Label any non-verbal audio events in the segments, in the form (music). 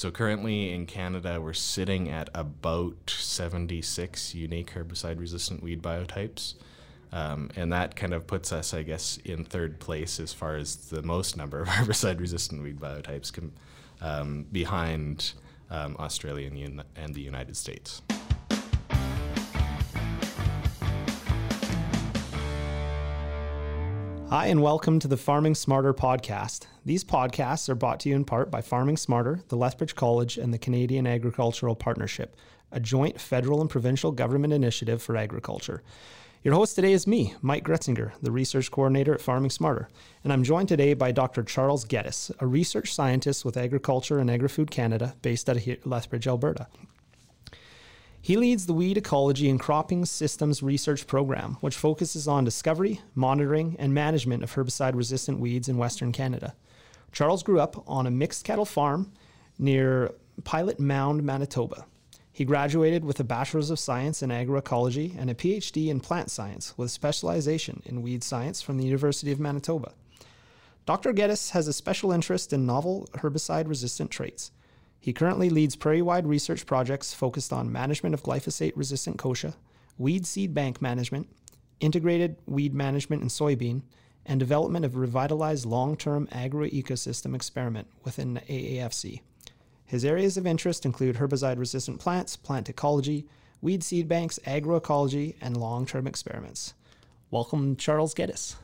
So currently in Canada, we're sitting at about 76 unique herbicide-resistant weed biotypes. Um, and that kind of puts us, I guess, in third place as far as the most number of (laughs) herbicide-resistant weed biotypes, com- um, behind um, Australia and, Un- and the United States. Hi, and welcome to the Farming Smarter podcast. These podcasts are brought to you in part by Farming Smarter, the Lethbridge College, and the Canadian Agricultural Partnership, a joint federal and provincial government initiative for agriculture. Your host today is me, Mike Gretzinger, the research coordinator at Farming Smarter, and I'm joined today by Dr. Charles Geddes, a research scientist with Agriculture and Agri-Food Canada based out of Lethbridge, Alberta. He leads the Weed Ecology and Cropping Systems Research Program, which focuses on discovery, monitoring, and management of herbicide resistant weeds in Western Canada. Charles grew up on a mixed cattle farm near Pilot Mound, Manitoba. He graduated with a Bachelor's of Science in Agroecology and a PhD in Plant Science with specialization in weed science from the University of Manitoba. Dr. Geddes has a special interest in novel herbicide resistant traits. He currently leads prairie wide research projects focused on management of glyphosate resistant kochia, weed seed bank management, integrated weed management in soybean, and development of revitalized long term agroecosystem experiment within the AAFC. His areas of interest include herbicide resistant plants, plant ecology, weed seed banks, agroecology, and long term experiments. Welcome, Charles Geddes.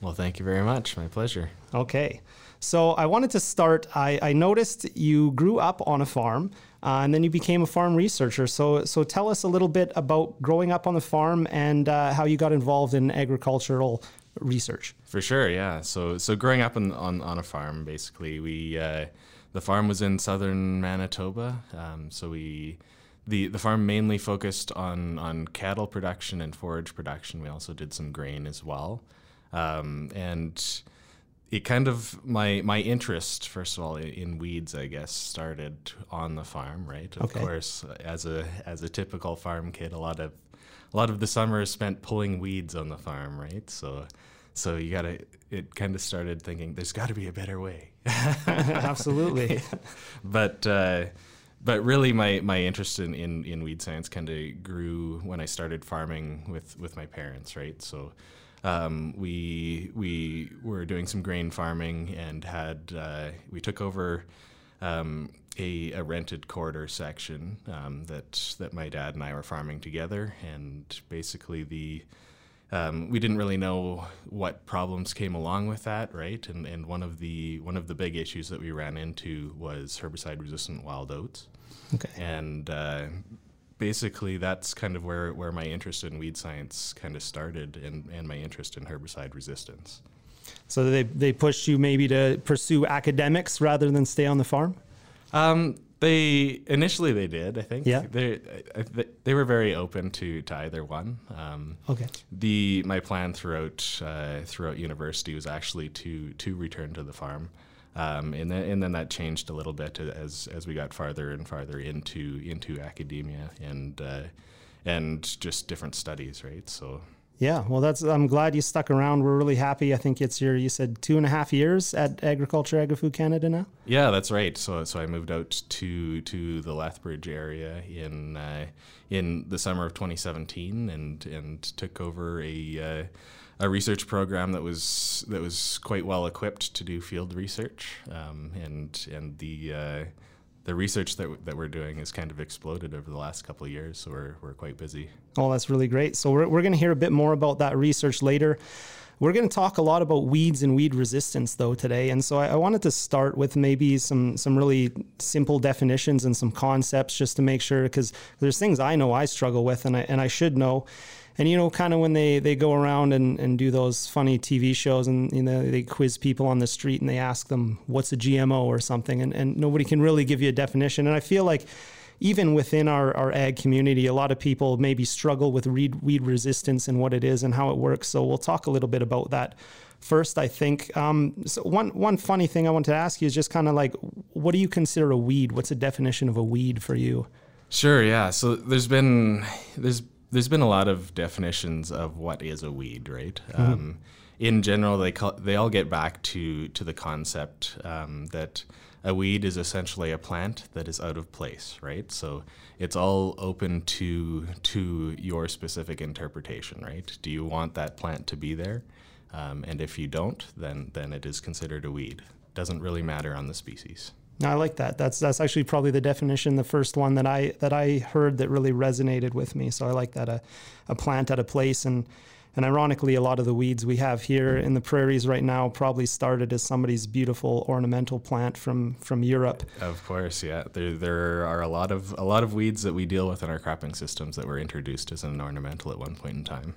Well, thank you very much. My pleasure. Okay. So I wanted to start. I, I noticed you grew up on a farm, uh, and then you became a farm researcher. So so tell us a little bit about growing up on the farm and uh, how you got involved in agricultural research. For sure, yeah. So so growing up in, on on a farm, basically, we uh, the farm was in southern Manitoba. Um, so we the the farm mainly focused on on cattle production and forage production. We also did some grain as well, um, and it kind of my my interest first of all in weeds i guess started on the farm right of Okay. course as a as a typical farm kid a lot of a lot of the summer is spent pulling weeds on the farm right so so you gotta it kind of started thinking there's got to be a better way (laughs) Absolutely. (laughs) but uh, but really my, my interest in, in, in weed science kind of grew when I started farming with, with my parents, right? So um, we we were doing some grain farming and had uh, we took over um, a, a rented quarter section um, that that my dad and I were farming together, and basically the um, we didn't really know what problems came along with that, right? And and one of the one of the big issues that we ran into was herbicide resistant wild oats, okay. and uh, basically that's kind of where where my interest in weed science kind of started, and and my interest in herbicide resistance. So they they pushed you maybe to pursue academics rather than stay on the farm. Um, they initially they did, I think. Yeah. They they were very open to, to either one. Um, Okay. the my plan throughout uh, throughout university was actually to to return to the farm, um, and then and then that changed a little bit as as we got farther and farther into into academia and uh, and just different studies, right? So Yeah, well, that's. I'm glad you stuck around. We're really happy. I think it's your. You said two and a half years at Agriculture Agri-Food Canada now. yeah, that's right. So so I moved out to to the Lethbridge area in uh, in the summer of 2017 and and took over a. Uh, a research program that was that was quite well equipped to do field research, um, and and the uh, the research that that we're doing has kind of exploded over the last couple of years. So we're we're quite busy. Oh, that's really great. So we're we're going to hear a bit more about that research later. We're going to talk a lot about weeds and weed resistance though today, and so I, I wanted to start with maybe some some really simple definitions and some concepts just to make sure because there's things I know I struggle with and I and I should know. And you know, kind of when they, they go around and, and do those funny TV shows and you know they quiz people on the street and they ask them what's a GMO or something, and, and nobody can really give you a definition. And I feel like even within our, our ag community, a lot of people maybe struggle with weed, weed resistance and what it is and how it works. So we'll talk a little bit about that first. I think um, so one one funny thing I want to ask you is just kind of like, what do you consider a weed? What's a definition of a weed for you? Sure, yeah. So there's been there's there's been a lot of definitions of what is a weed, right? Um, in general, they call, they all get back to to the concept um, that a weed is essentially a plant that is out of place, right? So it's all open to to your specific interpretation, right? Do you want that plant to be there? Um, and if you don't, then then it is considered a weed. Doesn't really matter on the species. No, I like that. That's that's actually probably the definition, the first one that I that I heard that really resonated with me. So I like that a, a plant at a place and and ironically, a lot of the weeds we have here in the prairies right now probably started as somebody's beautiful ornamental plant from from Europe. Of course, yeah. There there are a lot of a lot of weeds that we deal with in our cropping systems that were introduced as an ornamental at one point in time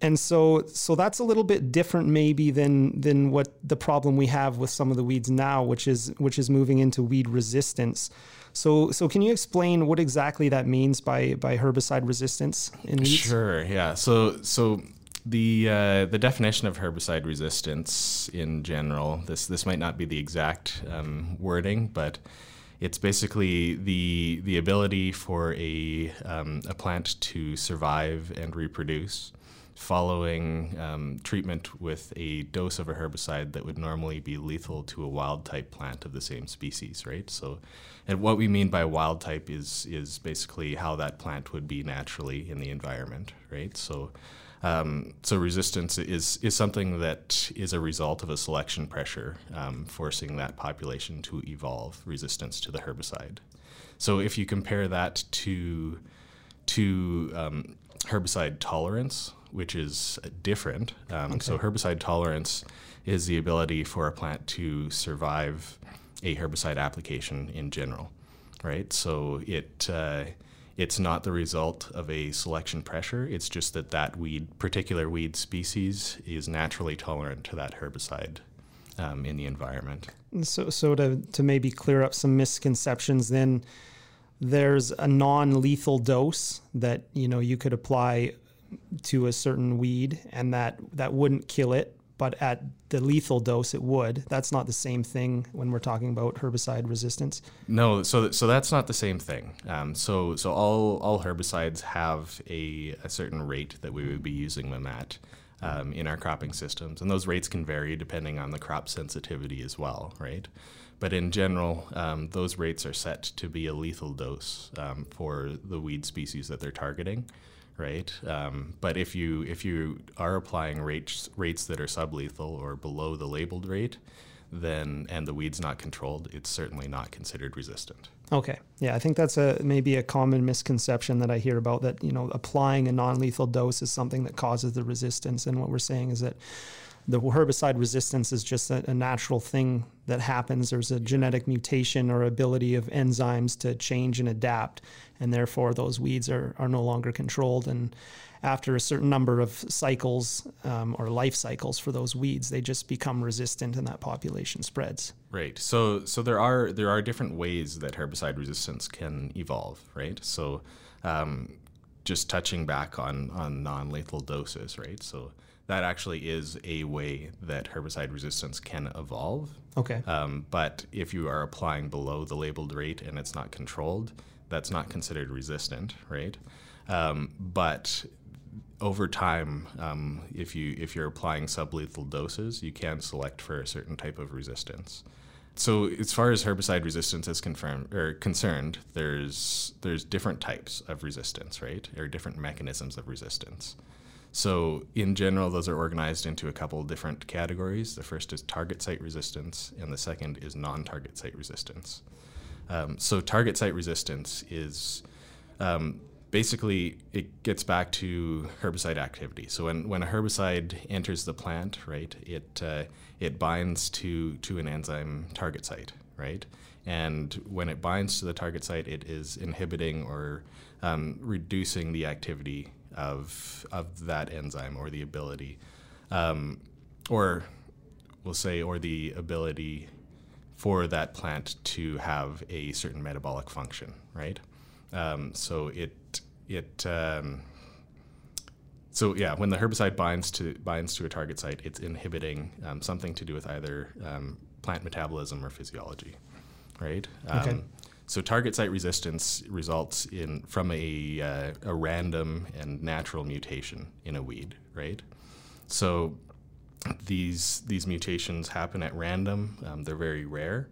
and so so that's a little bit different maybe than than what the problem we have with some of the weeds now which is which is moving into weed resistance. So so can you explain what exactly that means by by herbicide resistance in weeds? Sure yeah. So so the uh, the definition of herbicide resistance in general this this might not be the exact um, wording but it's basically the the ability for a um, a plant to survive and reproduce following um, treatment with a dose of a herbicide that would normally be lethal to a wild type plant of the same species, right? So, and what we mean by wild type is is basically how that plant would be naturally in the environment, right? So, um, so resistance is is something that is a result of a selection pressure um, forcing that population to evolve resistance to the herbicide. So, if you compare that to to um, herbicide tolerance, which is different. Um, okay. So, herbicide tolerance is the ability for a plant to survive a herbicide application in general, right? So, it uh, it's not the result of a selection pressure. It's just that that weed, particular weed species, is naturally tolerant to that herbicide um, in the environment. So, so to to maybe clear up some misconceptions, then there's a non-lethal dose that you know you could apply to a certain weed and that that wouldn't kill it but at the lethal dose it would. That's not the same thing when we're talking about herbicide resistance. No so so that's not the same thing. Um, so so all all herbicides have a, a certain rate that we would be using them at um, in our cropping systems. And those rates can vary depending on the crop sensitivity as well right? But in general, um, those rates are set to be a lethal dose um, for the weed species that they're targeting right? Um, but if you if you are applying rates rates that are sublethal or below the labeled rate, then and the weed's not controlled, it's certainly not considered resistant. Okay, yeah, I think that's a maybe a common misconception that I hear about that you know applying a non-lethal dose is something that causes the resistance, and what we're saying is that the herbicide resistance is just a, a, natural thing that happens. There's a genetic mutation or ability of enzymes to change and adapt, and therefore those weeds are, are no longer controlled. And after a certain number of cycles um, or life cycles for those weeds, they just become resistant, and that population spreads. Right. So so there are there are different ways that herbicide resistance can evolve. Right. So um, just touching back on on non lethal doses. Right. So that actually is a way that herbicide resistance can evolve. Okay. Um, but if you are applying below the labeled rate and it's not controlled, that's not considered resistant, right? Um, but over time, um, if you if you're applying sublethal doses, you can select for a certain type of resistance. So as far as herbicide resistance is confirmed or concerned, there's there's different types of resistance, right? Or different mechanisms of resistance. So, in general, those are organized into a couple different categories. The first is target site resistance, and the second is non target site resistance. Um, so, target site resistance is um, basically it gets back to herbicide activity. So, when, when a herbicide enters the plant, right, it, uh, it binds to, to an enzyme target site, right? And when it binds to the target site, it is inhibiting or um, reducing the activity of of that enzyme or the ability, um, or we'll say, or the ability for that plant to have a certain metabolic function, right? Um, so it it um, so yeah, when the herbicide binds to binds to a target site, it's inhibiting um, something to do with either um, plant metabolism or physiology, right? Okay. So target site resistance results in from a, uh, a random and natural mutation in a weed, right? So these these mutations happen at random. Um, they're very rare,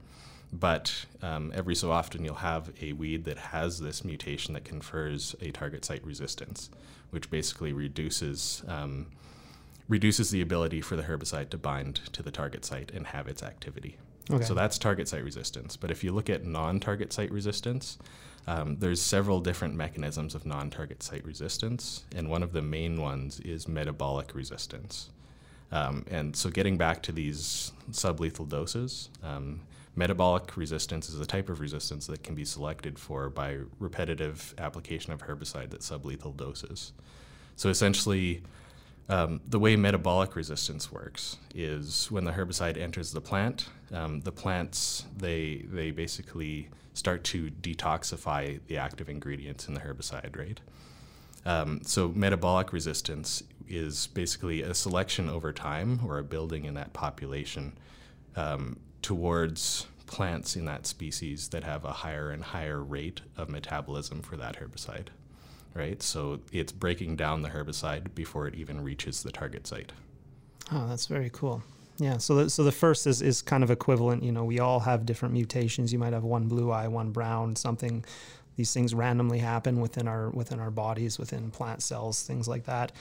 But um, every so often, you'll have a weed that has this mutation that confers a target site resistance, which basically reduces um, reduces the ability for the herbicide to bind to the target site and have its activity. Okay. So that's target site resistance. But if you look at non-target site resistance, um, there's several different mechanisms of non-target site resistance, and one of the main ones is metabolic resistance. Um, and so, getting back to these sublethal doses, um, metabolic resistance is a type of resistance that can be selected for by repetitive application of herbicide at sublethal doses. So, essentially, um, the way metabolic resistance works is when the herbicide enters the plant, um, the plants they they basically start to detoxify the active ingredients in the herbicide, right? Um, so metabolic resistance is basically a selection over time or a building in that population um, towards plants in that species that have a higher and higher rate of metabolism for that herbicide, right? So it's breaking down the herbicide before it even reaches the target site. Oh, that's very cool. Yeah. So, the, so the first is, is kind of equivalent. You know, we all have different mutations. You might have one blue eye, one brown, something. These things randomly happen within our within our bodies, within plant cells, things like that.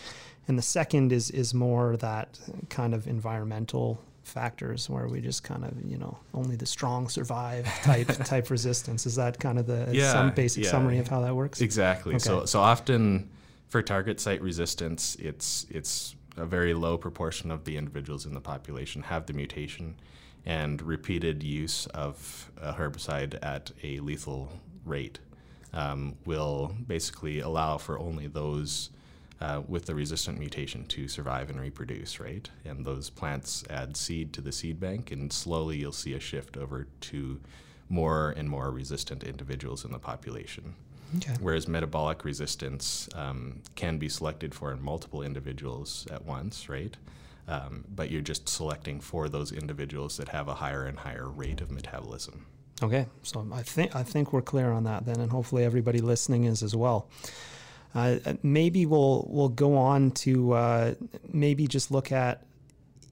And the second is is more that kind of environmental factors where we just kind of you know only the strong survive (laughs) type type resistance. Is that kind of the Yeah, some basic yeah. summary of how that works? Exactly. So Okay. so often for target site resistance, it's it's a very low proportion of the individuals in the population have the mutation, and repeated use of a herbicide at a lethal rate um, will basically allow for only those. Uh, with the resistant mutation to survive and reproduce, right? And those plants add seed to the seed bank, and slowly you'll see a shift over to more and more resistant individuals in the population Okay. whereas metabolic resistance um, can be selected for in multiple individuals at once, right? Um, but you're just selecting for those individuals that have a higher and higher rate of metabolism. Okay, so I think I think we're clear on that then, and hopefully everybody listening is as well. Uh, maybe we'll we'll go on to uh, maybe just look at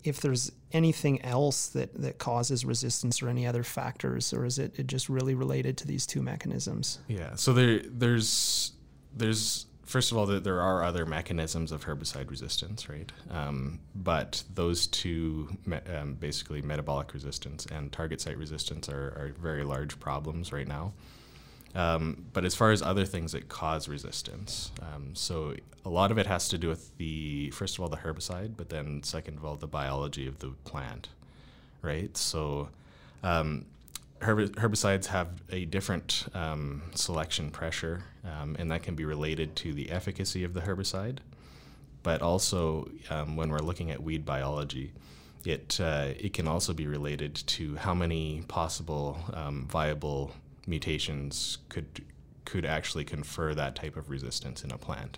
if there's anything else that, that causes resistance or any other factors, or is it, it just really related to these two mechanisms? Yeah. So there, there's, there's first of all, there, there are other mechanisms of herbicide resistance, right? Um, but those two, me, um, basically metabolic resistance and target site resistance, are, are very large problems right now. Um, but as far as other things that cause resistance, um, so a lot of it has to do with the first of all the herbicide, but then second of all the biology of the plant, right? So um, herb- herbicides have a different um, selection pressure, um, and that can be related to the efficacy of the herbicide, but also um, when we're looking at weed biology. It, uh, it can also be related to how many possible viable mutations could could actually confer that type of resistance in a plant,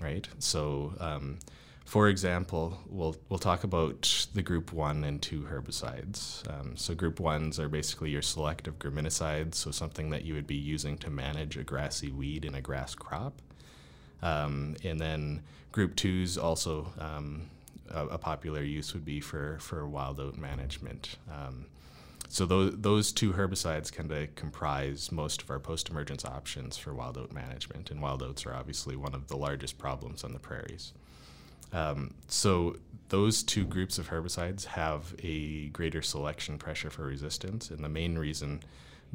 right? So, um, for example, we'll we'll talk about the group one and two herbicides. Um, so, group ones are basically your selective graminicides, so something that you would be using to manage a grassy weed in a grass crop. Um, and then group twos also um, a, a popular use would be for for wild oat management. So those, those two herbicides kind of comprise most of our post-emergence options for wild oat management, and wild oats are obviously one of the largest problems on the prairies. Um, so those two groups of herbicides have a greater selection pressure for resistance, and the main reason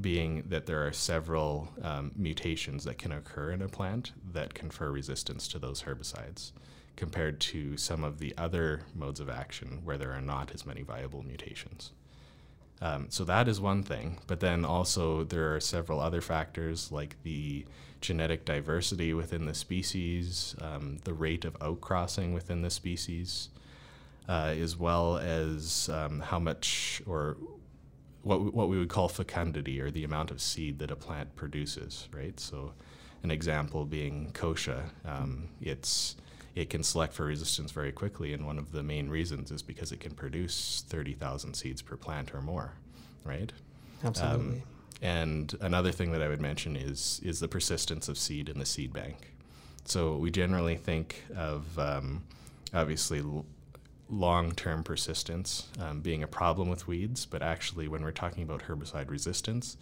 being that there are several um, mutations that can occur in a plant that confer resistance to those herbicides compared to some of the other modes of action where there are not as many viable mutations. Um, so that is one thing, but then also there are several other factors like the genetic diversity within the species, um, the rate of outcrossing within the species, uh, as well as um, how much or what what we would call fecundity or the amount of seed that a plant produces, right? So, an example being kochia, um, it's it can select for resistance very quickly, and one of the main reasons is because it can produce 30,000 seeds per plant or more, right? Absolutely. Um, and another thing that I would mention is is the persistence of seed in the seed bank. So we generally think of um, obviously l- long term persistence um, being a problem with weeds, but actually, when we're talking about herbicide resistance,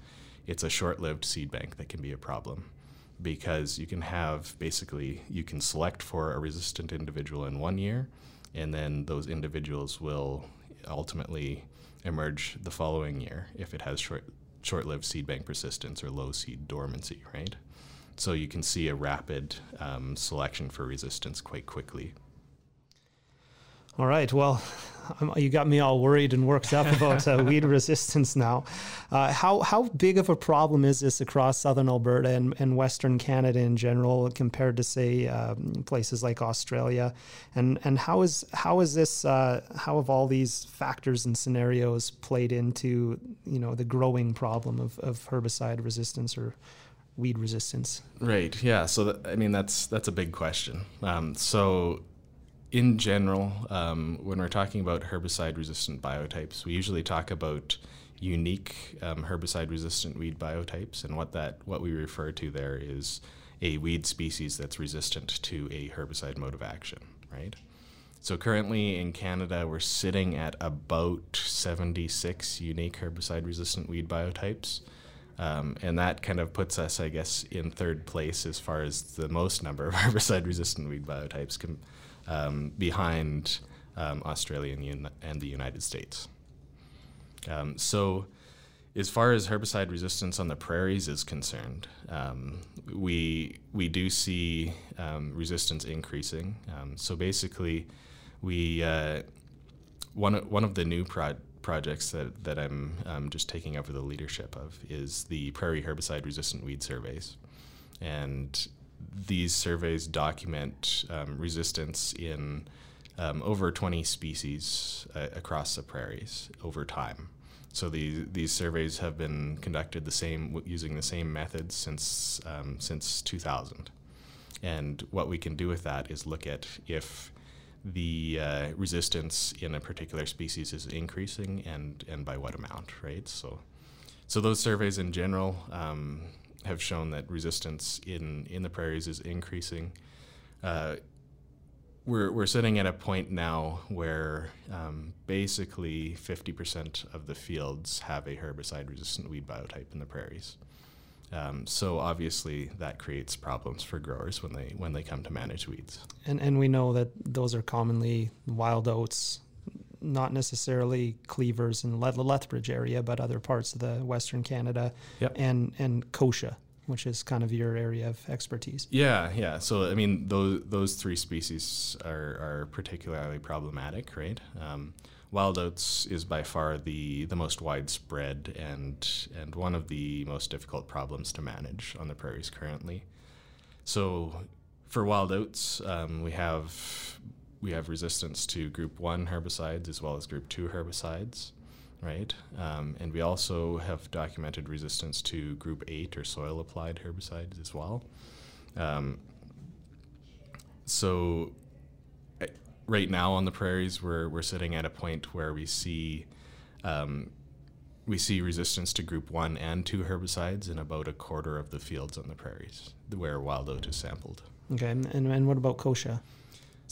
it's a short lived seed bank that can be a problem because you can have basically, you can select for a resistant individual in one year, and then those individuals will ultimately emerge the following year if it has short short lived seed bank persistence or low seed dormancy, right? So you can see a rapid um, selection for resistance quite quickly. All right. Well, (laughs) you got me all worried and worked up (laughs) about uh, weed resistance now. Uh, how how big of a problem is this across southern Alberta and, and Western Canada in general compared to say um, places like Australia? And and how is how is this uh, how have all these factors and scenarios played into you know the growing problem of, of herbicide resistance or weed resistance? Right. Yeah. So that, I mean that's that's a big question. Um, so in general, um, when we're talking about herbicide resistant biotypes, we usually talk about unique um, herbicide resistant weed biotypes, and what that what we refer to there is a weed species that's resistant to a herbicide mode of action, right? So currently in Canada, we're sitting at about 76 unique herbicide resistant weed biotypes. Um, and that kind of puts us, I guess, in third place as far as the most number of (laughs) herbicide resistant weed biotypes com- um, behind um, Australia and, and, the United States. Um, so, as far as herbicide resistance on the prairies is concerned, um, we we do see um, resistance increasing. So basically, we uh, one one of the new pro- projects that that I'm um, just taking over the leadership of is the prairie herbicide resistant weed surveys, and these surveys document um, resistance in um, over 20 species uh, across the prairies over time. So these these surveys have been conducted the same using the same methods since um, since 2000, and what we can do with that is look at if the uh, resistance in a particular species is increasing and and by what amount, right? So so those surveys in general um, have shown that resistance in, in the prairies is increasing. Uh, we're, we're sitting at a point now where um, basically 50% of the fields have a herbicide resistant weed biotype in the prairies. Um, so obviously that creates problems for growers when they when they come to manage weeds. And and we know that those are commonly wild oats, not necessarily cleavers in the Lethbridge area, but other parts of the Western Canada, yep. and and kochia which is kind of your area of expertise. Yeah, yeah. So I mean, those those three species are are particularly problematic, right? Um, wild oats is by far the the most widespread and and one of the most difficult problems to manage on the prairies currently. So for wild oats, um, we have we have resistance to group one herbicides as well as group two herbicides right? Um, and we also have documented resistance to group 8 or soil applied herbicides as well. Um, so, right now on the prairies, we're, we're sitting at a point where we see. Um, we see resistance to group 1 and 2 herbicides in about a quarter of the fields on the prairies where wild oat is sampled. Okay, and, and what about kochia?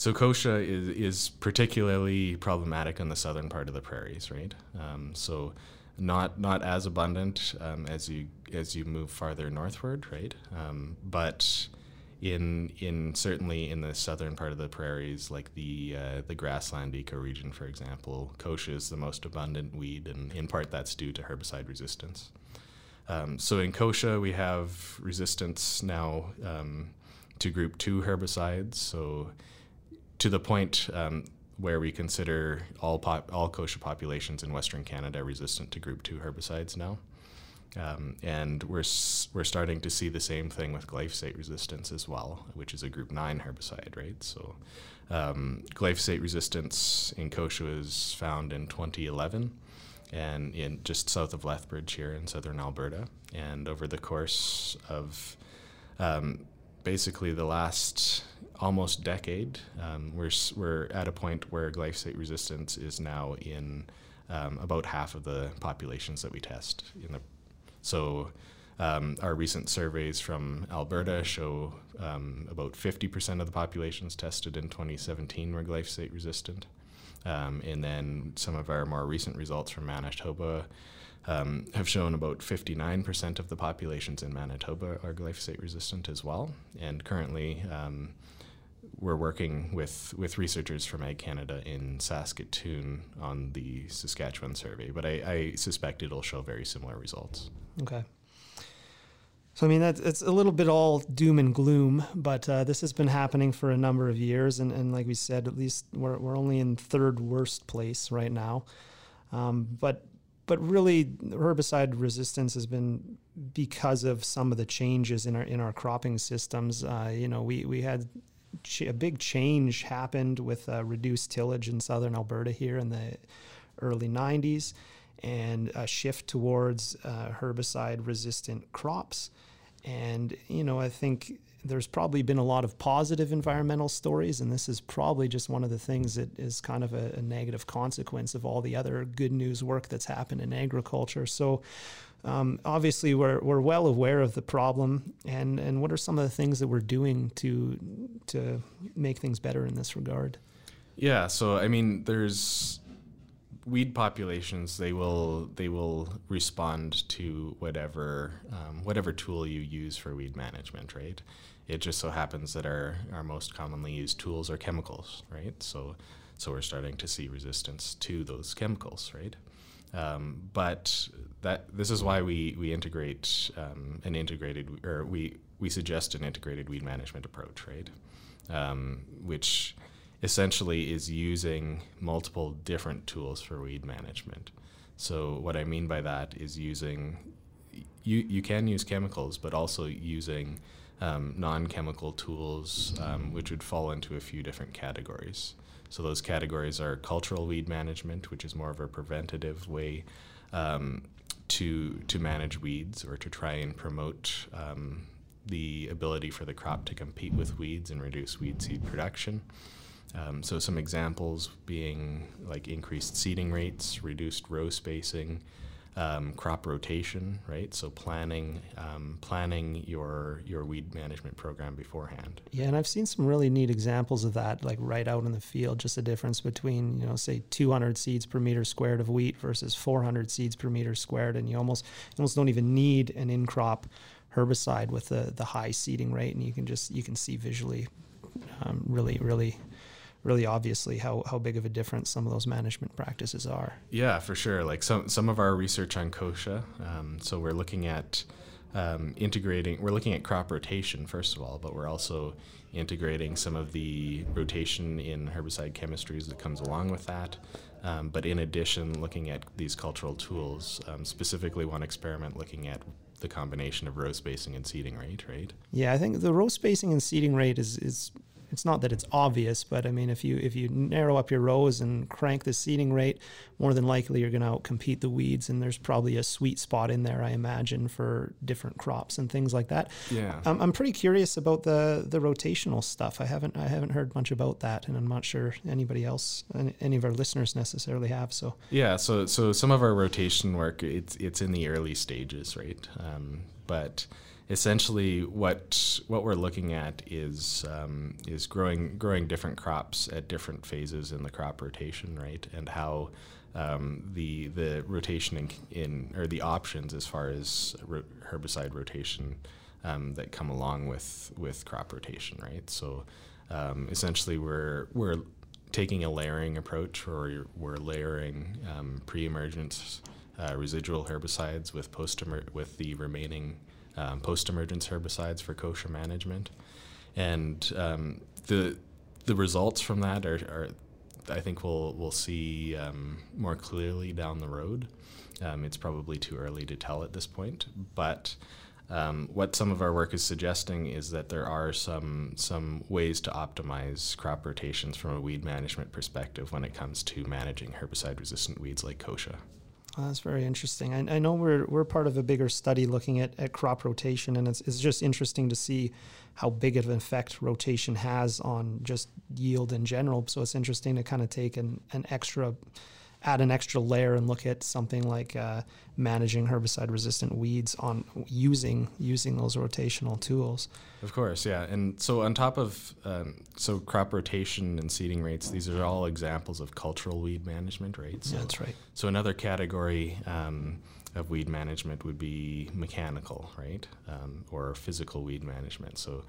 So kochia is, is particularly problematic in the southern part of the prairies, right? Um, so not not as abundant um, as you as you move farther northward, right? Um, but in in certainly in the southern part of the prairies, like the uh, the grassland ecoregion, for example, kochia is the most abundant weed, and in part that's due to herbicide resistance. Um, so in kochia, we have resistance now um, to group two herbicides. So to the point um, where we consider all pop, all kochia populations in Western Canada resistant to Group Two herbicides now, um, and we're we're starting to see the same thing with glyphosate resistance as well, which is a Group Nine herbicide, right? So, um, glyphosate resistance in kochia was found in 2011, and in just south of Lethbridge here in southern Alberta, and over the course of um, basically the last almost decade, um, we're, we're at a point where glyphosate resistance is now in um, about half of the populations that we test. The, so um, our recent surveys from Alberta show um, about 50% of the populations tested in 2017 were glyphosate resistant. Um, and then some of our more recent results from Manitoba um, have shown about 59% of the populations in Manitoba are glyphosate resistant as well. And currently, um, we're working with, with researchers from Ag Canada in Saskatoon on the Saskatchewan survey, but I, I suspect it'll show very similar results. Okay. So I mean that's it's a little bit all doom and gloom, but uh, this has been happening for a number of years, and, and like we said, at least we're we're only in third worst place right now. Um, but but really, herbicide resistance has been because of some of the changes in our in our cropping systems. Uh, you know, we we had a big change happened with uh, reduced tillage in southern Alberta here in the early '90s and a shift towards uh, herbicide resistant crops. And, you know, I think there's probably been a lot of positive environmental stories, and this is probably just one of the things that is kind of a, a negative consequence of all the other good news work that's happened in agriculture. So, um, obviously, we're, we're well aware of the problem, and, and what are some of the things that we're doing to to make things better in this regard? Yeah, so I mean, there's weed populations they will they will respond to whatever um, whatever tool you use for weed management right? It just so happens that our our most commonly used tools are chemicals right? So so we're starting to see resistance to those chemicals right? Um, but that this is why we we integrate um, an integrated or we we suggest an integrated weed management approach right? Um, which essentially is using multiple different tools for weed management. So what I mean by that is using you you can use chemicals, but also using um, non-chemical tools, um, which would fall into a few different categories. So those categories are cultural weed management, which is more of a preventative way um, to to manage weeds or to try and promote um, the ability for the crop to compete with weeds and reduce weed seed production. Um, so some examples being like increased seeding rates, reduced row spacing, um, crop rotation, right? So planning um, planning your your weed management program beforehand. Yeah, and I've seen some really neat examples of that, like right out in the field. Just the difference between you know say 200 seeds per meter squared of wheat versus 400 seeds per meter squared, and you almost almost don't even need an in crop herbicide with the the high seeding rate, and you can just you can see visually um, really really really obviously how, how big of a difference some of those management practices are. Yeah, for sure. Like some some of our research on kochia, um, so we're looking at um, integrating. We're looking at crop rotation first of all, but we're also integrating some of the rotation in herbicide chemistries that comes along with that. Um, but in addition, looking at these cultural tools, um, specifically one experiment looking at the combination of row spacing and seeding rate, right? Yeah, I think the row spacing and seeding rate is, is it's not that it's obvious, but I mean, if you if you narrow up your rows and crank the seeding rate, more than likely you're going to outcompete the weeds, and there's probably a sweet spot in there, I imagine, for different crops and things like that. Yeah, um, I'm pretty curious about the the rotational stuff. I haven't I haven't heard much about that, and I'm not sure anybody else, any, any of our listeners necessarily have. So yeah, so so some of our rotation work, it's it's in the early stages, right? Um, but essentially what what we're looking at is um, is growing growing different crops at different phases in the crop rotation, right? And how um, the the rotation in, in, or the options as far as ro- herbicide rotation um, that come along with with crop rotation, right? So um, essentially, we're we're taking a layering approach, or we're layering um, pre-emergence uh, residual herbicides with post with the remaining um, post-emergence herbicides for kochia management, and um, the the results from that are, are, I think we'll we'll see um, more clearly down the road. Um, it's probably too early to tell at this point, but um, what some of our work is suggesting is that there are some some ways to optimize crop rotations from a weed management perspective when it comes to managing herbicide-resistant weeds like kochia. Oh, that's very interesting. I, I, know we're we're part of a bigger study looking at, at crop rotation, and it's, it's just interesting to see how big of an effect rotation has on just yield in general. So it's interesting to kind of take an, an extra add an extra layer and look at something like uh, managing herbicide-resistant weeds on using using those rotational tools. Of course, yeah. And so on top of um, so crop rotation and seeding rates, these are all examples of cultural weed management, right? So, yeah, that's right. So another category um, of weed management would be mechanical, right, um, or physical weed management. So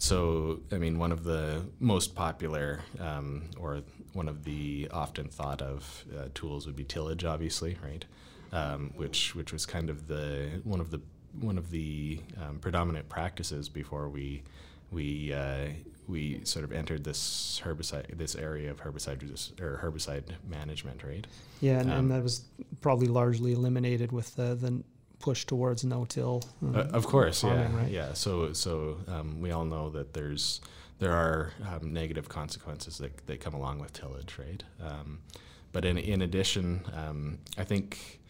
so, I mean, one of the most popular um, or one of the often thought of uh, tools would be tillage, obviously, right? Um, which which was kind of the one of the one of the um, predominant practices before we we uh, we sort of entered this herbicide this area of herbicide resist, or herbicide management, right? Yeah, and, and um, that was probably largely eliminated with the, the push towards no-till. Um, uh, of course, farming, yeah, right? yeah. So, so um, we all know that there's there are um, negative consequences that, that come along with tillage, right? Um, but in in addition, um, I think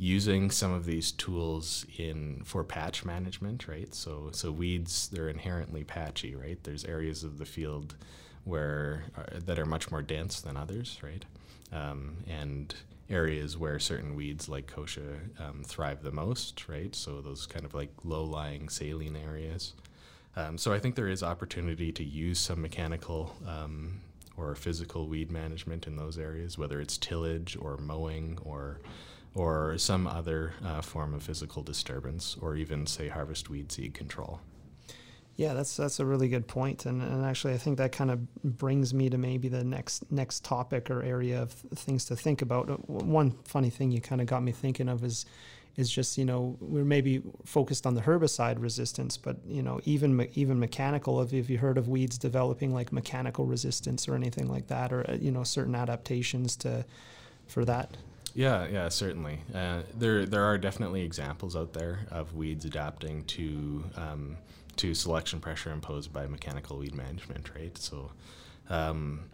using some of these tools in for patch management, right? So, so weeds they're inherently patchy, right? There's areas of the field where uh, that are much more dense than others, right? Um, and areas where certain weeds like kochia um, thrive the most, right? So those kind of like low-lying saline areas. Um, so I think there is opportunity to use some mechanical um, or physical weed management in those areas, whether it's tillage or mowing or or some other uh, form of physical disturbance, or even say harvest weed seed control. Yeah, that's that's a really good point, and and actually I think that kind of brings me to maybe the next next topic or area of things to think about. Uh, one funny thing you kind of got me thinking of is is just you know we're maybe focused on the herbicide resistance, but you know even even mechanical. Have, have you heard of weeds developing like mechanical resistance or anything like that, or uh, you know certain adaptations to for that? Yeah, yeah, certainly. Uh, there there are definitely examples out there of weeds adapting to um, to selection pressure imposed by mechanical weed management, right? So, um,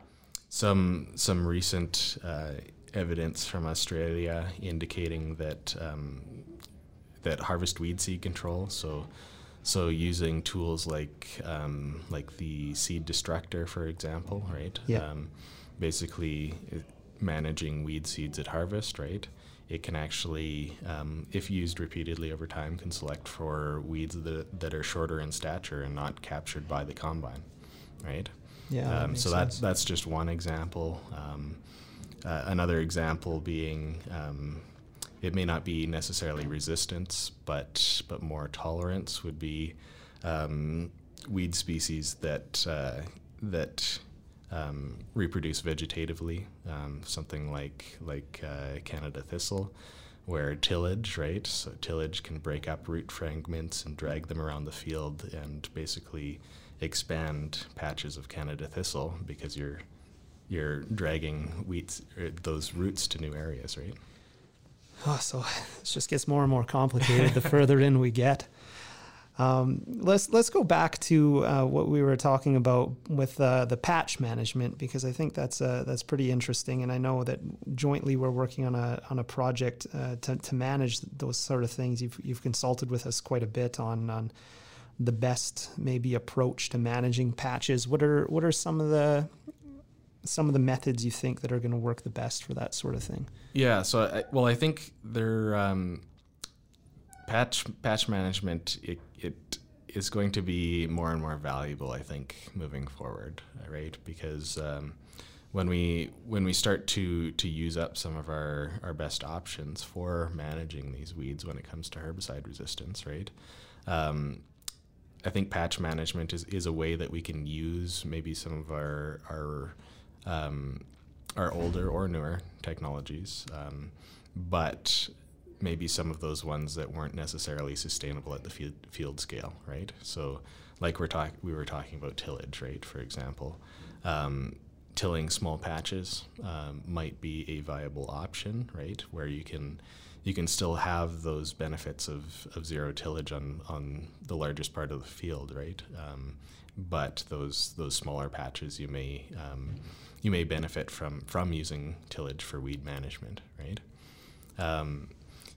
some some recent uh, evidence from Australia indicating that um, that harvest weed seed control, so so using tools like um, like the seed destructor, for example, right? Yeah. Um, basically, managing weed seeds at harvest, right? It can actually, um, if used repeatedly over time, can select for weeds that, that are shorter in stature and not captured by the combine, right? Yeah. Um, that so that that's just one example. Um, uh, another example being um, it may not be necessarily resistance, but but more tolerance would be um, weed species that uh, that um, reproduce vegetatively, um, something like like uh, Canada thistle, where tillage, right? So tillage can break up root fragments and drag them around the field and basically expand patches of Canada thistle because you're you're dragging wheat er, those roots to new areas, right? Oh, so (laughs) it just gets more and more complicated the further in we get. Um, let's let's go back to uh, what we were talking about with uh, the patch management because I think that's uh, that's pretty interesting, and I know that jointly we're working on a on a project uh, to to manage those sort of things. You've you've consulted with us quite a bit on on the best maybe approach to managing patches. What are what are some of the some of the methods you think that are going to work the best for that sort of thing? Yeah, so I, well, I think they're. Um patch patch management it, it is going to be more and more valuable I think moving forward right? Because um, when we when we start to to use up some of our our best options for managing these weeds when it comes to herbicide resistance right? Um, I think patch management is, is a way that we can use maybe some of our our um, our older or newer technologies um, but maybe some of those ones that weren't necessarily sustainable at the field, field scale, right? So, like we're talking, we were talking about tillage, right? For example, um, tilling small patches um, might be a viable option, right? Where you can you can still have those benefits of, of zero tillage on, on the largest part of the field, right? Um, but those those smaller patches you may um, you may benefit from from using tillage for weed management, right? Um,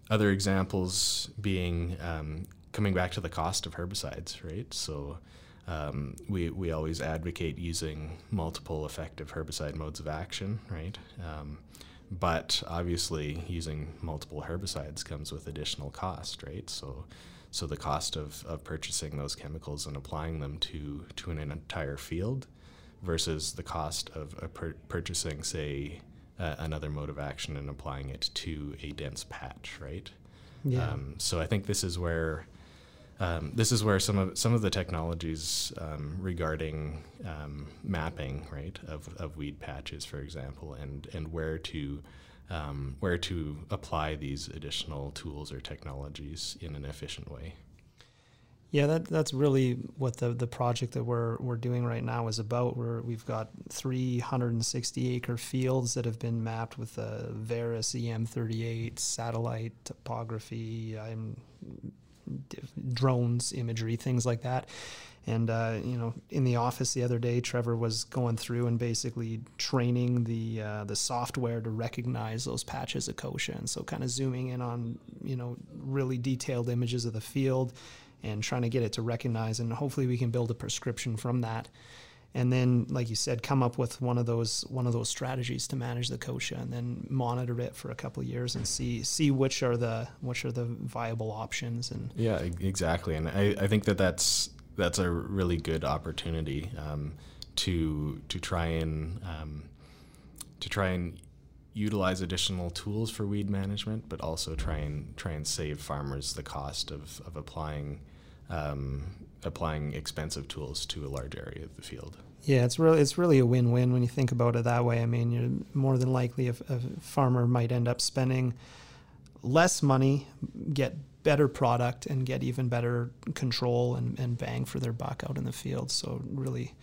other examples being um, coming back to the cost of herbicides, right? So um, we, we always advocate using multiple effective herbicide modes of action, right? Um, but obviously, using multiple herbicides comes with additional cost, right? So, so the cost of, of purchasing those chemicals and applying them to to an entire field versus the cost of pur- purchasing, say, uh, another mode of action and applying it to a dense patch, right? Yeah. Um, so I think this is where um, this is where some of some of the technologies um, regarding um, mapping, right, of, of weed patches, for example, and and where to um, where to apply these additional tools or technologies in an efficient way. Yeah, that that's really what the the project that we're we're doing right now is about. Where we've got 360 acre fields that have been mapped with the Veris EM38 satellite topography, um, drones imagery, things like that. And uh, you know, in the office the other day, Trevor was going through and basically training the uh, the software to recognize those patches of kochia, and so kind of zooming in on you know really detailed images of the field and trying to get it to recognize and hopefully we can build a prescription from that. And then like you said come up with one of those one of those strategies to manage the kochia and then monitor it for a couple of years and see see which are the which are the viable options and yeah exactly. And i, I think that that's that's a really good opportunity um, to to try and um, to try and utilize additional tools for weed management, but also try and try and save farmers the cost of, of applying um, applying expensive tools to a large area of the field. Yeah, it's really it's really a win-win when you think about it that way. I mean, you're more than likely a, a farmer might end up spending less money, get better product, and get even better control and, and bang for their buck out in the field. So really,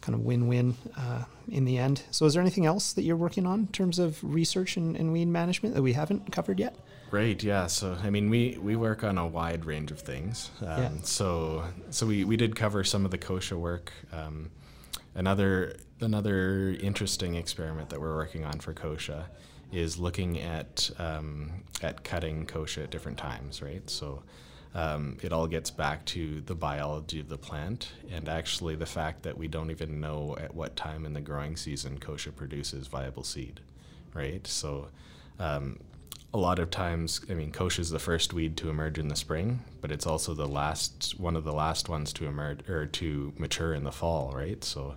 kind of win-win uh, in the end. So, is there anything else that you're working on in terms of research and, and weed management that we haven't covered yet? Great, Yeah. So I mean, we we work on a wide range of things. Um, yeah. So so we we did cover some of the kochia work. Um, another another interesting experiment that we're working on for kochia is looking at um, at cutting kochia at different times. Right. So. Um, it all gets back to the biology of the plant and actually the fact that we don't even know at what time in the growing season kochia produces viable seed, right? So um, a lot of times, I mean, kochia is the first weed to emerge in the spring, but it's also the last one of the last ones to emerge or to mature in the fall, right? So,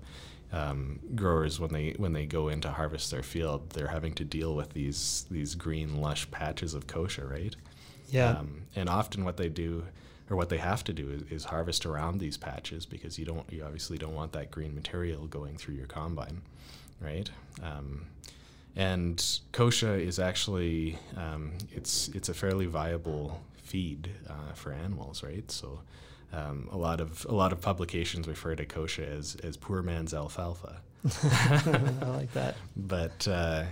um, growers when they when they go in to harvest their field, they're having to deal with these these green lush patches of kochia, right? Yeah. Um, and often, what they do or what they have to do is, is, harvest around these patches because you don't you obviously don't want that green material going through your combine, right? Um, and kochia is actually um, it's it's a fairly viable feed uh, for animals, right? So um, a lot of a lot of publications refer to kochia as as poor man's alfalfa. (laughs) I like that. (laughs) But uh,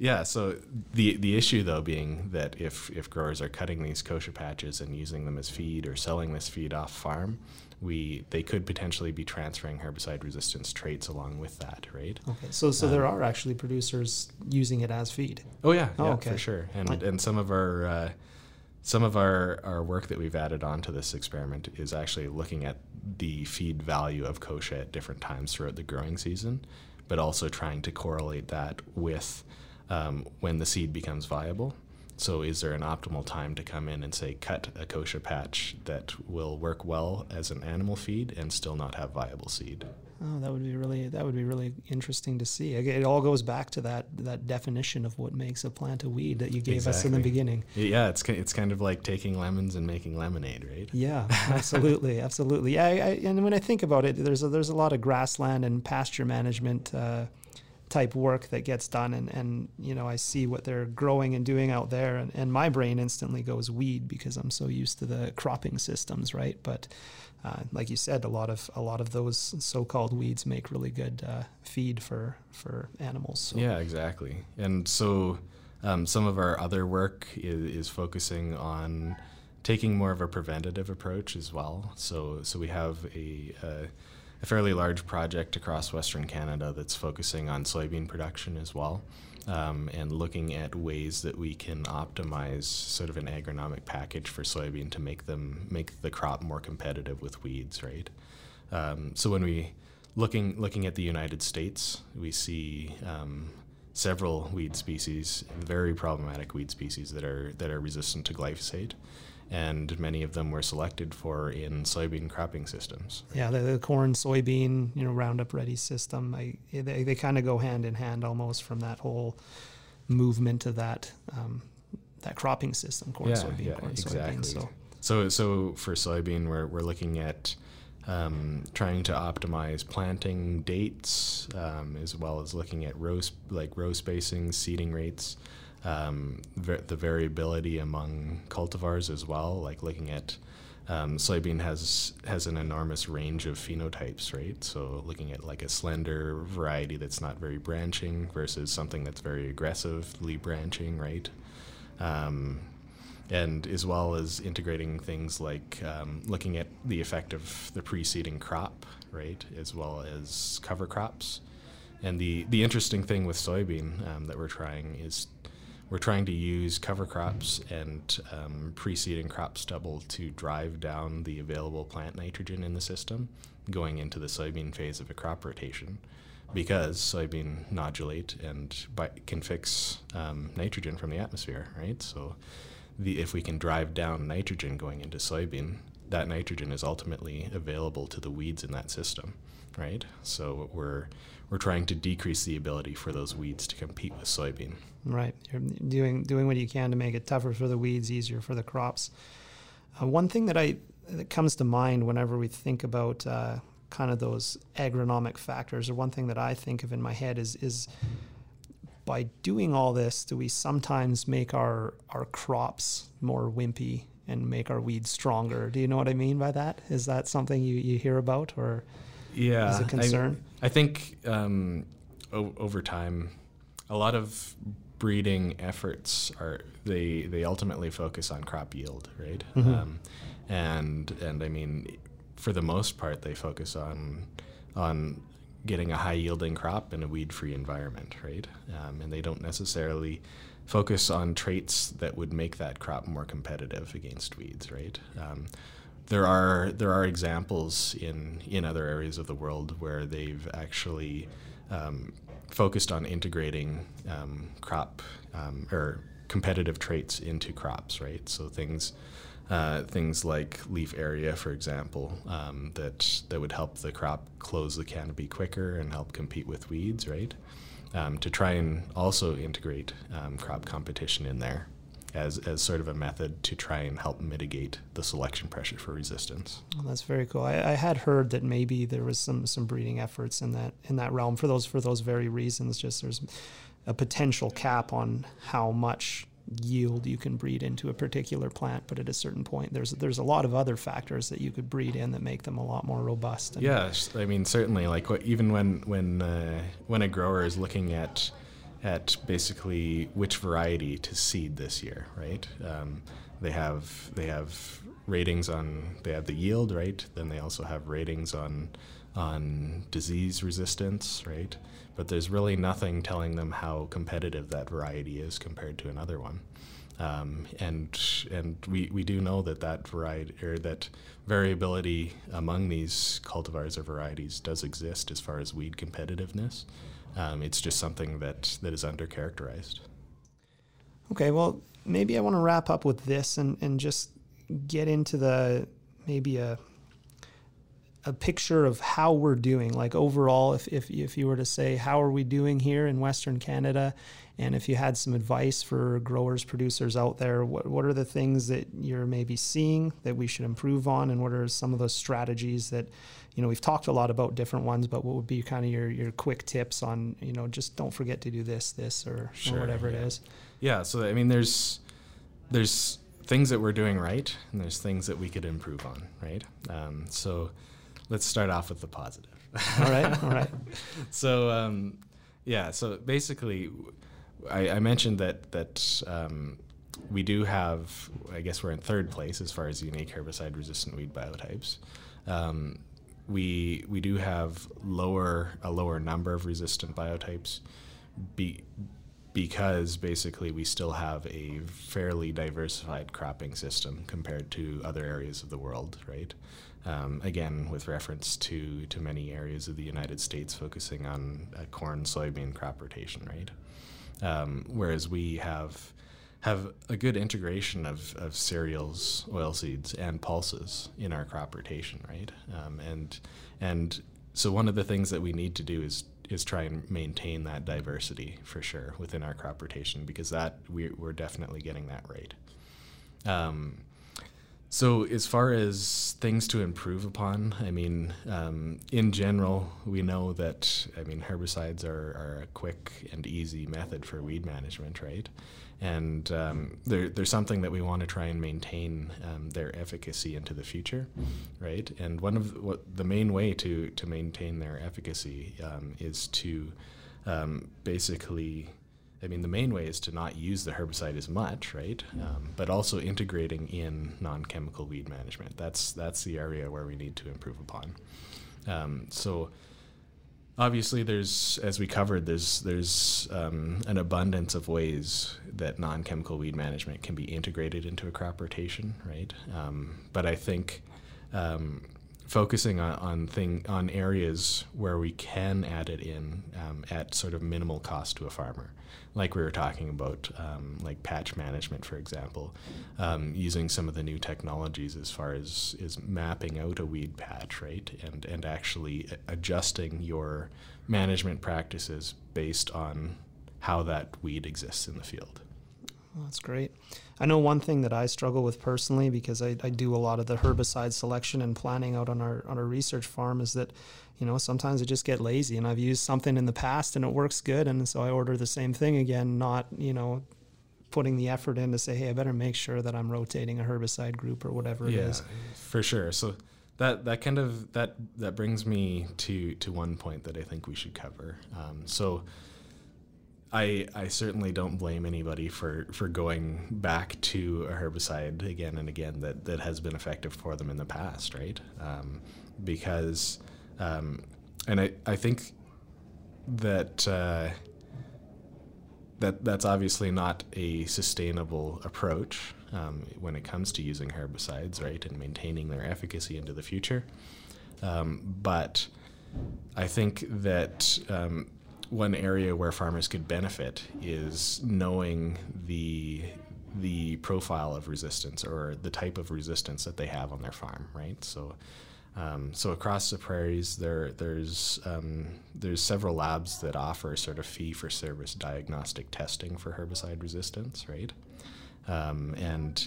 yeah, so the the issue though being that if if growers are cutting these kochia patches and using them as feed or selling this feed off farm, we they could potentially be transferring herbicide resistance traits along with that, right? Okay, so so um, there are actually producers using it as feed. Oh yeah, oh, yeah, okay. for sure. And and some of our uh, some of our, our work that we've added on to this experiment is actually looking at the feed value of kochia at different times throughout the growing season, but also trying to correlate that with um, when the seed becomes viable. So, is there an optimal time to come in and say cut a kochia patch that will work well as an animal feed and still not have viable seed? Oh, that would be really that would be really interesting to see. It all goes back to that that definition of what makes a plant a weed that you gave exactly. us in the beginning. Yeah, it's it's kind of like taking lemons and making lemonade, right? Yeah, absolutely, absolutely. Yeah, I, I, and when I think about it, there's a, there's a lot of grassland and pasture management. Uh, type work that gets done and, and you know I see what they're growing and doing out there and, and my brain instantly goes weed because I'm so used to the cropping systems right? But uh, like you said a lot of a lot of those so-called weeds make really good uh, feed for for animals so. yeah exactly. And so um, some of our other work is, is focusing on taking more of a preventative approach as well. So so we have a, a a fairly large project across Western Canada that's focusing on soybean production as well. Um, and looking at ways that we can optimize sort of an agronomic package for soybean to make them make the crop more competitive with weeds, right? Um, so when we looking looking at the United States, we see um, several weed species, very problematic weed species that are that are resistant to glyphosate, and many of them were selected for in soybean cropping systems. Yeah, the, the corn, soybean, you know, Roundup Ready system, I, they, they kind of go hand in hand almost from that whole movement of that um, that cropping system, corn, yeah, soybean, yeah, corn, exactly. soybean. So, so, so for soybean, we're, we're looking at um, trying to optimize planting dates, um, as well as looking at row sp- like row spacing, seeding rates, um, ver- the variability among cultivars as well. Like looking at um, soybean has has an enormous range of phenotypes, right? So looking at like a slender variety that's not very branching versus something that's very aggressively branching, right? Um, and as well as integrating things like um, looking at the effect of the preceding crop, right, as well as cover crops. And the, the interesting thing with soybean um, that we're trying is we're trying to use cover crops and um, preceding crop stubble to drive down the available plant nitrogen in the system going into the soybean phase of a crop rotation because soybean nodulate and bi- can fix um, nitrogen from the atmosphere, right? So the, if we can drive down nitrogen going into soybean, that nitrogen is ultimately available to the weeds in that system, right? So we're we're trying to decrease the ability for those weeds to compete with soybean. Right, you're doing doing what you can to make it tougher for the weeds, easier for the crops. Uh, one thing that I that comes to mind whenever we think about uh, kind of those agronomic factors, or one thing that I think of in my head is is by doing all this, do we sometimes make our our crops more wimpy and make our weeds stronger? Do you know what I mean by that? Is that something you, you hear about or yeah, is a concern? I, I think um, o- over time, a lot of breeding efforts are they they ultimately focus on crop yield, right? Mhm. Um, and and I mean, for the most part, they focus on on getting a high yielding crop in a weed free environment, right? Um, and they don't necessarily focus on traits that would make that crop more competitive against weeds, right? Um, there are there are examples in in other areas of the world where they've actually um, focused on integrating um, crop um, or competitive traits into crops, right? So things uh, things like leaf area, for example, um, that that would help the crop close the canopy quicker and help compete with weeds, right? Um, to try and also integrate um, crop competition in there as as sort of a method to try and help mitigate the selection pressure for resistance. Well, that's very cool. I, I had heard that maybe there was some some breeding efforts in that in that realm for those for those very reasons. Just there's a potential cap on how much yield you can breed into a particular plant, but at a certain point, there's there's a lot of other factors that you could breed in that make them a lot more robust. Yes, I mean certainly. Like what, even when when uh, when a grower is looking at at basically which variety to seed this year, right? Um, they have they have ratings on they have the yield, right? Then they also have ratings on on disease resistance, right? But there's really nothing telling them how competitive that variety is compared to another one. Um, and and we, we do know that that variety or that variability among these cultivars or varieties does exist as far as weed competitiveness. Um, it's just something that that is undercharacterized. Okay, well, maybe I want to wrap up with this and, and just get into the maybe a a picture of how we're doing. Like overall, if, if if you were to say how are we doing here in Western Canada, and if you had some advice for growers, producers out there, what what are the things that you're maybe seeing that we should improve on, and what are some of those strategies that you know we've talked a lot about different ones, but what would be kind of your your quick tips on you know just don't forget to do this, this, or, or whatever yeah. it is. Yeah, so I mean, there's there's things that we're doing right, and there's things that we could improve on, right? Um, so let's start off with the positive. All right, all right. (laughs) so um, yeah, so basically, I, I mentioned that that um, we do have. I guess we're in third place as far as unique herbicide-resistant weed biotypes. Um, we we do have lower a lower number of resistant biotypes, be, because basically we still have a fairly diversified cropping system compared to other areas of the world, right? Um, again, with reference to, to many areas of the United States focusing on uh, corn, soybean crop rotation, right? Um, whereas we have have a good integration of, of cereals, oilseeds, and pulses in our crop rotation, right? Um, and and so one of the things that we need to do is is try and maintain that diversity for sure within our crop rotation because that we, we're definitely getting that right. Um, so as far as things to improve upon, I mean, um, in general, we know that I mean herbicides are, are a quick and easy method for weed management, right? and um, they're, they're something that we want to try and maintain um, their efficacy into the future, right? And one of the, what the main way to to maintain their efficacy um, is to um, basically, I mean, the main way is to not use the herbicide as much, right? Um, but also integrating in non-chemical weed management. That's that's the area where we need to improve upon. Um, so obviously there's as we covered there's there's um, an abundance of ways that non-chemical weed management can be integrated into a crop rotation right um, but i think um, focusing on, on thing on areas where we can add it in um, at sort of minimal cost to a farmer like we were talking about, um, like patch management, for example, um, using some of the new technologies as far as is mapping out a weed patch, right, and and actually adjusting your management practices based on how that weed exists in the field. Well, that's great. I know one thing that I struggle with personally because I, I do a lot of the herbicide selection and planning out on our on our research farm is that you know, sometimes I just get lazy and I've used something in the past and it works good. And so I order the same thing again, not, you know, putting the effort in to say, hey, I better make sure that I'm rotating a herbicide group or whatever it yeah, is. For sure. So that, that kind of that that brings me to to one point that I think we should cover. Um, so I I certainly don't blame anybody for, for going back to a herbicide again and again that, that has been effective for them in the past, right? Um, because um, and I, I think that uh, that that's obviously not a sustainable approach um, when it comes to using herbicides, right, and maintaining their efficacy into the future. Um, but I think that um, one area where farmers could benefit is knowing the the profile of resistance or the type of resistance that they have on their farm, right? So um, so across the prairies, there there's um, there's several labs that offer sort of fee for service diagnostic testing for herbicide resistance, right? Um, and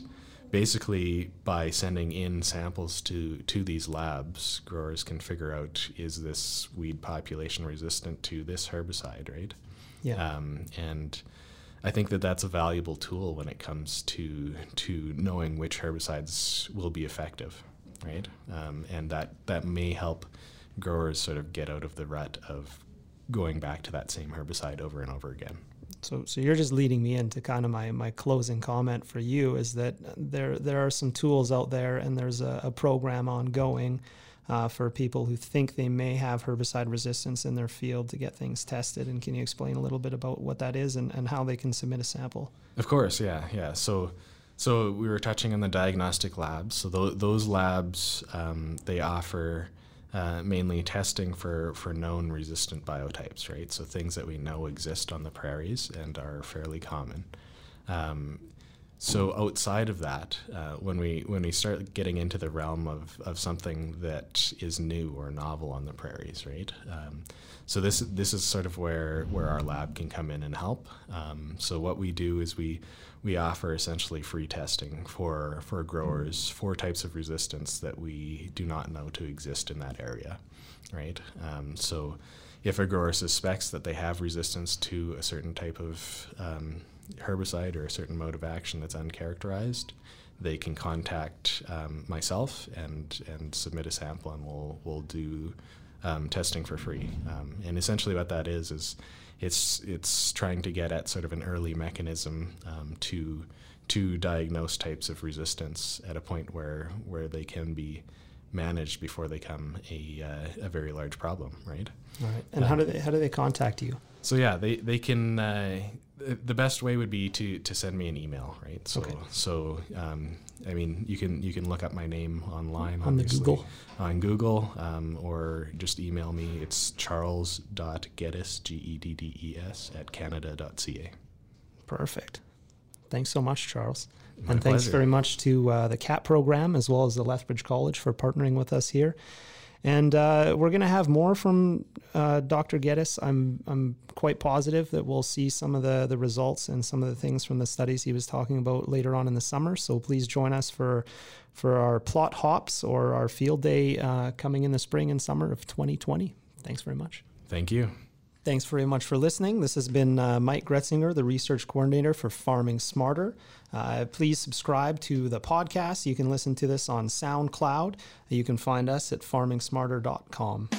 basically, by sending in samples to to these labs, growers can figure out is this weed population resistant to this herbicide, right? Yeah. Um, and I think that that's a valuable tool when it comes to to knowing which herbicides will be effective right? Um, and that that may help growers sort of get out of the rut of going back to that same herbicide over and over again. So, so you're just leading me into kind of my, my closing comment for you is that there there are some tools out there and there's a, a program ongoing uh, for people who think they may have herbicide resistance in their field to get things tested. And can you explain a little bit about what that is and, and how they can submit a sample? Of course, yeah, yeah. So so we were touching on the diagnostic labs. So th- those labs um, they offer uh, mainly testing for for known resistant biotypes, right? So things that we know exist on the prairies and are fairly common. Um, so outside of that, uh, when we when we start getting into the realm of, of something that is new or novel on the prairies, right? Um, so this this is sort of where where our lab can come in and help. Um, so what we do is we we offer essentially free testing for for growers for types of resistance that we do not know to exist in that area, right? Um, so if a grower suspects that they have resistance to a certain type of um, herbicide or a certain mode of action that's uncharacterized, they can contact um, myself and and submit a sample, and we'll we'll do um, testing for free. Um, and essentially, what that is is it's it's trying to get at sort of an early mechanism um, to to diagnose types of resistance at a point where where they can be managed before they become a, uh, a very large problem, right? Right. And um, how do they how do they contact you? So yeah, they they can. Uh, the best way would be to to send me an email, right? So Okay. so um, I mean, you can you can look up my name online On the Google. on Google, um, or just email me. It's charles.geddes g e d d e s G E D D E S at canada.ca. Perfect. Thanks so much, Charles. My and thanks pleasure. very much to uh, the CAP program as well as the Lethbridge College for partnering with us here. And uh, we're going to have more from uh, Dr. Geddes. I'm I'm quite positive that we'll see some of the the results and some of the things from the studies he was talking about later on in the summer. So please join us for for our plot hops or our field day uh, coming in the spring and summer of 2020. Thanks very much. Thank you. Thanks very much for listening. This has been uh, Mike Gretzinger, the research coordinator for Farming Smarter. Uh, please subscribe to the podcast. You can listen to this on SoundCloud. You can find us at farmingsmarter.com.